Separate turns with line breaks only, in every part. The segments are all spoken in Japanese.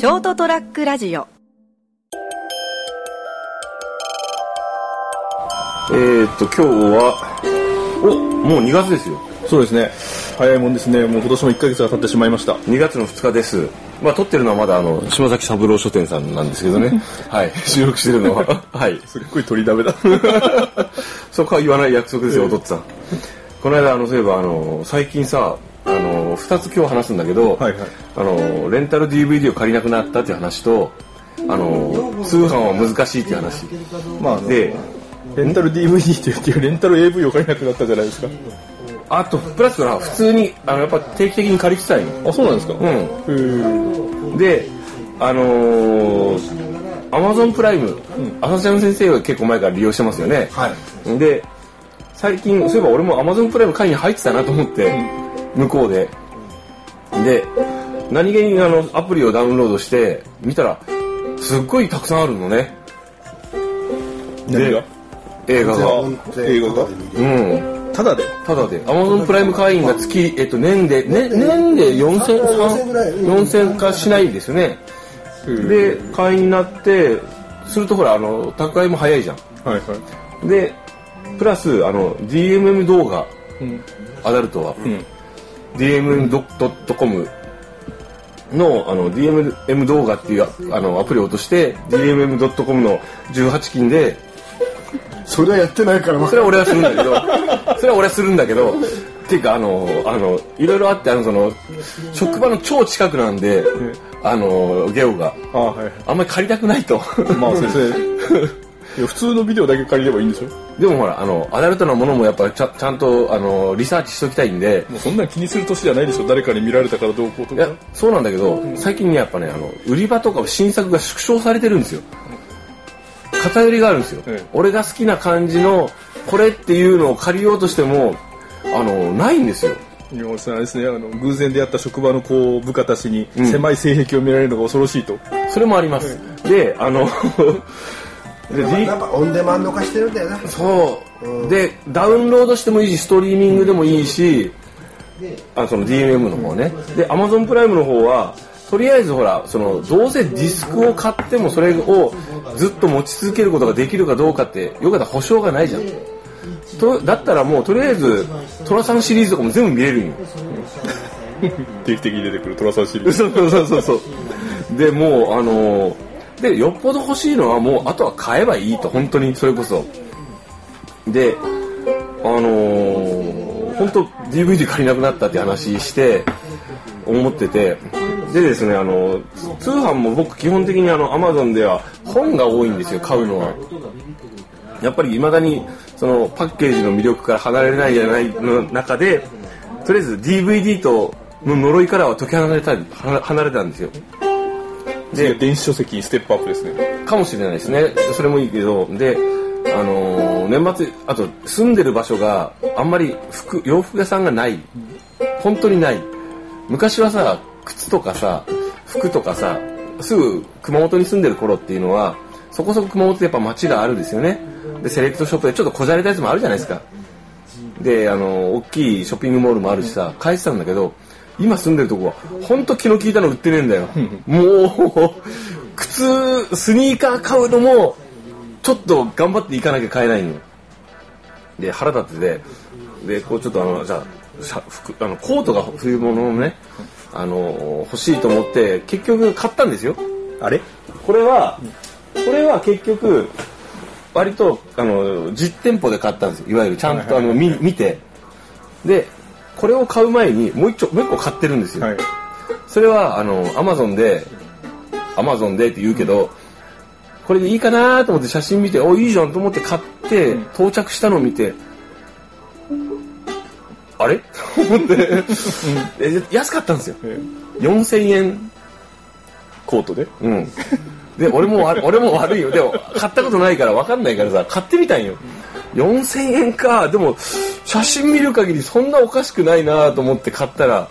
ショートトラックラジオ
えー、っと、今日は、お、もう2月ですよ。
そうですね。早いもんですね。もう今年も1ヶ月が経ってしまいました。
2月の2日です。まあ、撮ってるのはまだあの、島崎三郎書店さんなんですけどね。はい。収録してるのは。はい。
すっごい取りだめだ。
そこは言わない約束ですよ、お父っつぁん。この間、あの、そういえば、あの、最近さ、あの、2つ今日話すんだけど、
はいはい
あの、レンタル DVD を借りなくなったっていう話と、あの、通販は難しいっていう話。
まあ、
で、
レンタル DVD って言ってレンタル AV を買えなくなったじゃないですか。
あと、プラスは普通に、あの、やっぱ定期的に借りてたいの。
あ、そうなんですか？
うん。で、あのー、アマゾンプライム、浅瀬山先生は結構前から利用してますよね。
はい。
で、最近、そういえば俺もアマゾンプライム会に入ってたなと思って、向こうで。で、何気にあの、アプリをダウンロードして、見たら、すっごいたくさんあるのね。
何が？
映画が。
映画？が
うん。
ただで？
ただで、アマゾンプライム会員が月、えっと、年で、ね、年で4000、4000かしないですよね。で、会員になって、するとほら、あの、宅配も早いじゃん。
はいはい。
で、プラス、あの、DMM 動画、
うん。
アダルトは、
うん。
DMM.com の、あの、DMM 動画っていう、あの、アプリを落として、DMM.com の18金で、
それはやってないから
それは俺はするんだけど、それは俺はするんだけど、っていうか、あの、あの、いろいろあって、あの、その、職場の超近くなんで、あの、ゲオが、
あ
んまり借りたくないと。
まあ先生。いや普通のビデオだけ借りればいいんでしょ？
でもほら、あの、アダルトなものもやっぱちゃちゃんと、あの、リサーチしときたいんで、
もうそんなん気にする年じゃないでしょ？誰かに見られたからどうこうとか？
いや。、そうなんだけど、最近ね、やっぱね、あの、売り場とか新作が縮小されてるんですよ。偏りがあるんですよ。
ええ
俺が好きな感じの、これっていうのを借りようとしても、あの、ないんですよ。
今森さんあれですね、あの、偶然出会った職場のこう、部下たちに
ん
狭い性癖を見られるのが恐ろしいと。
それもあります。で、あの、
やっぱオンデマンド化してるんだよな
そう。で、ダウンロードしてもいいし、ストリーミングでもいいし、あその DMM の方ね。で、Amazon プライムの方は、とりあえずほら、その、どうせディスクを買ってもそれをずっと持ち続けることができるかどうかって、よかったら保証がないじゃん。とだったらもうとりあえず、トラさんシリーズとかも全部見れるんよ。
定期的に出てくるトラさんシリーズ。
そうそうそうそう。で、もう、あので、よっぽど欲しいのはもう、あとは買えばいいと、本当に、それこそ。で、あのー、本当 DVD 借りなくなったって話して、思ってて、でですね、あの、通販も僕基本的にあの、アマゾンでは本が多いんですよ、買うのは。やっぱり未だに、その、パッケージの魅力から離れないじゃないの中で、とりあえず DVD との呪いからは解き放れた、は離れたんですよ。
で、電子書籍にステップアップですね。
かもしれないですね。それもいいけど、で、あのー年末、あと、住んでる場所があんまり服、洋服屋さんがない。本当にない。昔はさ、靴とかさ、服とかさ、すぐ熊本に住んでる頃っていうのは、そこそこ熊本ってやっぱ街があるんですよね。で、セレクトショップでちょっとこじゃれたやつもあるじゃないですか。で、あの、大きいショッピングモールもあるしさ、返してたんだけど、今住んでるとこは、ほんと気の利いたの売ってねえんだよ。もう、靴、スニーカー買うのも、ちょっと頑張っていかなきゃ買えないの。で、腹立ってて、で、こうちょっとあの、じゃあ、服あのコートが冬物のね、あの、欲しいと思って、結局買ったんですよ。
あれ？
これは、これは結局、割と、あの、実店舗で買ったんですよ。いわゆるちゃんとあの、見見て。で、これを買う前にもう一丁、もう一個買ってるんですよ。
はい。
それは、あの、アマゾンで、アマゾンでって言うけど、これでいいかなと思って写真見て、お、いいじゃんと思って買って、到着したのを見て、あれ？と思って、え安かったんですよ。4000円。
コートで？
うん。で、俺もわ、俺も悪いよ。でも、買ったことないから分かんないからさ、買ってみたんよ。4000円か。でも、写真見る限りそんなおかしくないなと思って買ったら、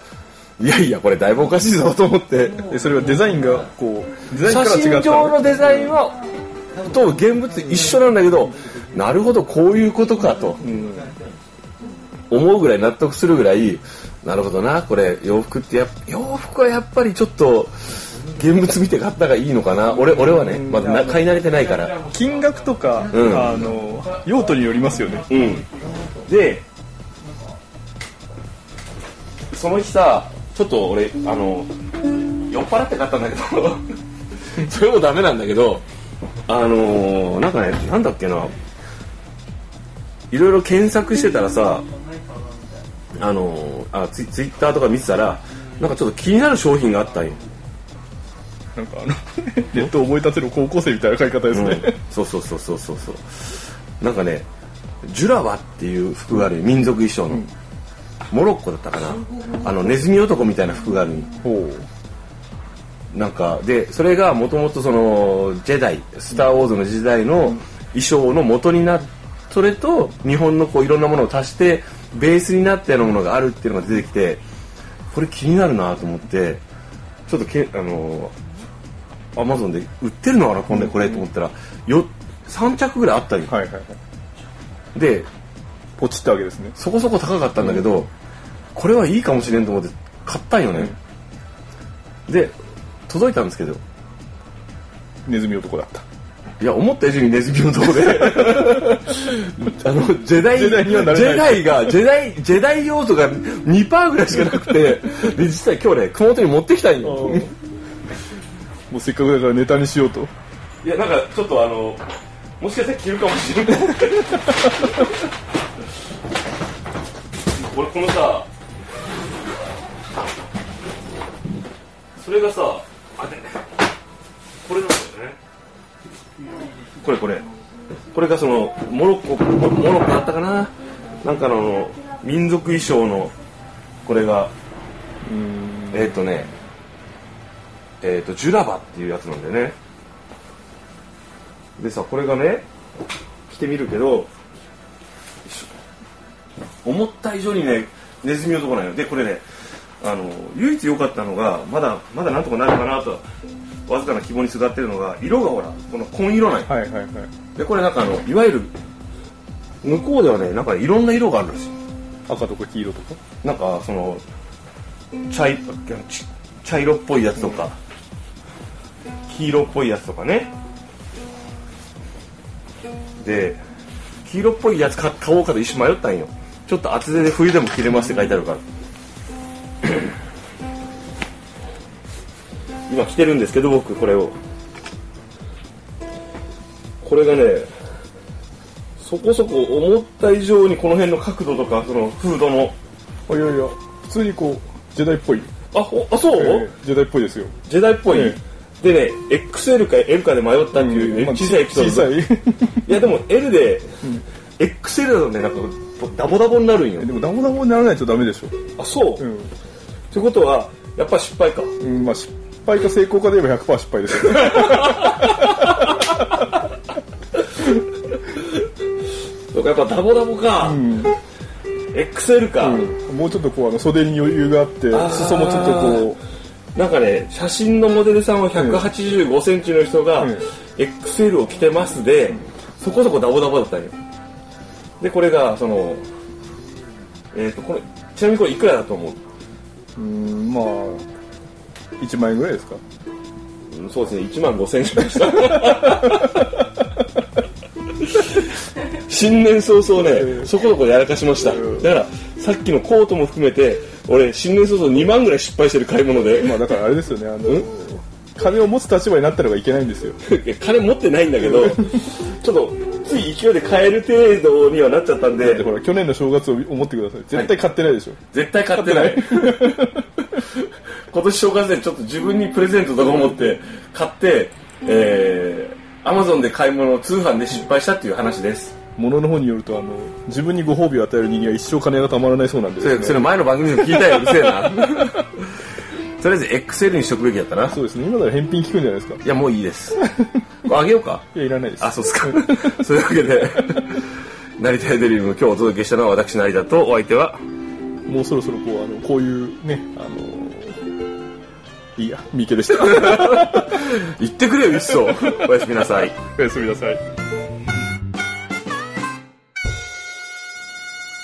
いやいや、これだいぶおかしいぞと思って。
えそれはデザインがこうデザインから違
写真
った
上のデザインは、と現物一緒なんだけど、なるほど、こういうことかと。思うぐらい納得するぐらい、なるほどな、これ洋服ってやっ洋服はやっぱりちょっと、現物見て買ったがいいのかな？俺俺はねまだな買い慣れてないから。
金額とか、
うん。
あの用途によりますよね。
うん。でその日さちょっと俺あの酔っ払って買ったんだけど。それもダメなんだけどあのーなんかねなんだっけな。いろいろ検索してたらさあのーあツイツイッターとか見てたらなんかちょっと気になる商品があったんよ
なんかあの ネットを覚えたての高校生みたいな買い方ですね、
うん。そうそうそうそうそうそう。なんかねジュラバっていう服があるよ民族衣装の、モロッコだったかな。あのネズミ男みたいな服がある。
ほ
なんかでそれがもともとそのジェダイスター・ウォーズの時代の衣装の元になっそれと日本のこういろんなものを足してベースになったようなものがあるっていうのが出てきてこれ気になるなと思ってちょっとけあのアマゾンで売ってるのかな今度これと思ったら。よ3着ぐらいあったり、
うはいはいはい。
で
ポチったわけですね。
そこそこ高かったんだけど、これはいいかもしれんと思って買ったんよね、で届いたんですけど。
ネズミ男だった。
いや思った以上にネズミのとこで。あのジェダイ
ジェダイ
がジェダイジェダイ要素が2%ぐらいしかなくて。で実際今日ね熊本に持ってきたんよ
もうせっかくだからネタにしようと。
いやなんかちょっとあのもしかしたら着るかもしれない。俺このさそれがさあれこれなんだよね。これこれ。これがそのモロッコモロッコだったかな。なんかのあの民族衣装のこれが。えっ、とねえっ、とジュラバっていうやつなんだよね。でさこれがね着てみるけど思った以上にねネズミ男なんよ。でこれねあの唯一良かったのがまだまだなんとかなるかなとわずかな希望にすがってるのが色がほらこの紺色なんよ。
はいはいはい。
でこれなんかあのいわゆる向こうではねなんかいろんな色があるらしい。
赤とか黄色とか？
なんかその茶茶色っぽいやつとか黄色っぽいやつとかね。で黄色っぽいやつ買買おうかと一瞬迷ったんよ。ちょっと厚手で冬でも着れますって書いてあるから。今着てるんですけど僕これを。これがねそこそこ思った以上にこの辺の角度とかそのフードの。
あいやいや普通にこうジェダイっぽい、
あほあそう、
えージェダイっぽいですよ。
ジェダイっぽい、
え
でね XL か L かで迷ったっていう、
まあ
小さいエピソード。
小さい。
いやでも L で、XL だとねなんかダボダボになるんよ。
でもダボダボにならないとダメでしょ。
あそう、
うん、
ってことはやっぱ失敗か。
うん、まあ失敗か成功かで言えば100%失敗ですよ。ね
そうかやっぱダボダボか、XL か、
うん。もうちょっとこうあの袖に余裕があって
ー。
裾もちょっとこ
なんかね写真のモデルさんは1 8 5センチの人が、
うん。
XL を着てますで、そこそこダボダボだったんよ。でこれがそのえっ、とこれちなみにこれいくらだと思う？
ううんまあ1万円ぐらいですか？
うんそうですね1万5千円しました。新年早々ね、そこそこやらかしました、
うん。
だからさっきのコートも含めて俺新年早々2万ぐらい失敗してる買い物で、
まあだからあれですよねあの
ん？
金を持つ立場になったのがいけないんですよ。
金持ってないんだけどちょっとつい勢いで買える程度にはなっちゃったんで。
でほら去年の正月を思ってください。絶対買ってないでしょ、
絶対買ってない。今年正月でちょっと自分にプレゼントとか思って買ってえー、アマゾンで買い物通販で失敗したっていう話です
物の方によるとあの自分にご褒美を与える人間は一生金がたまらないそうなんですよ、ね、
それそれ前の番組でも聞いたようるせえな。とりあえず XL にしとくべきだったな。
そうですね。今なら返品聞くんじゃないですか。
いやもういいです。あげようか。
いやいらないです。
あそうっすか。そういうわけで成田デリウム今日お届けしたのは私成田とお相手は？
もうそろそろこうあのこういうねあのいいや三池でした。
言ってくれよいっそ。おやすみなさい。
おやすみなさい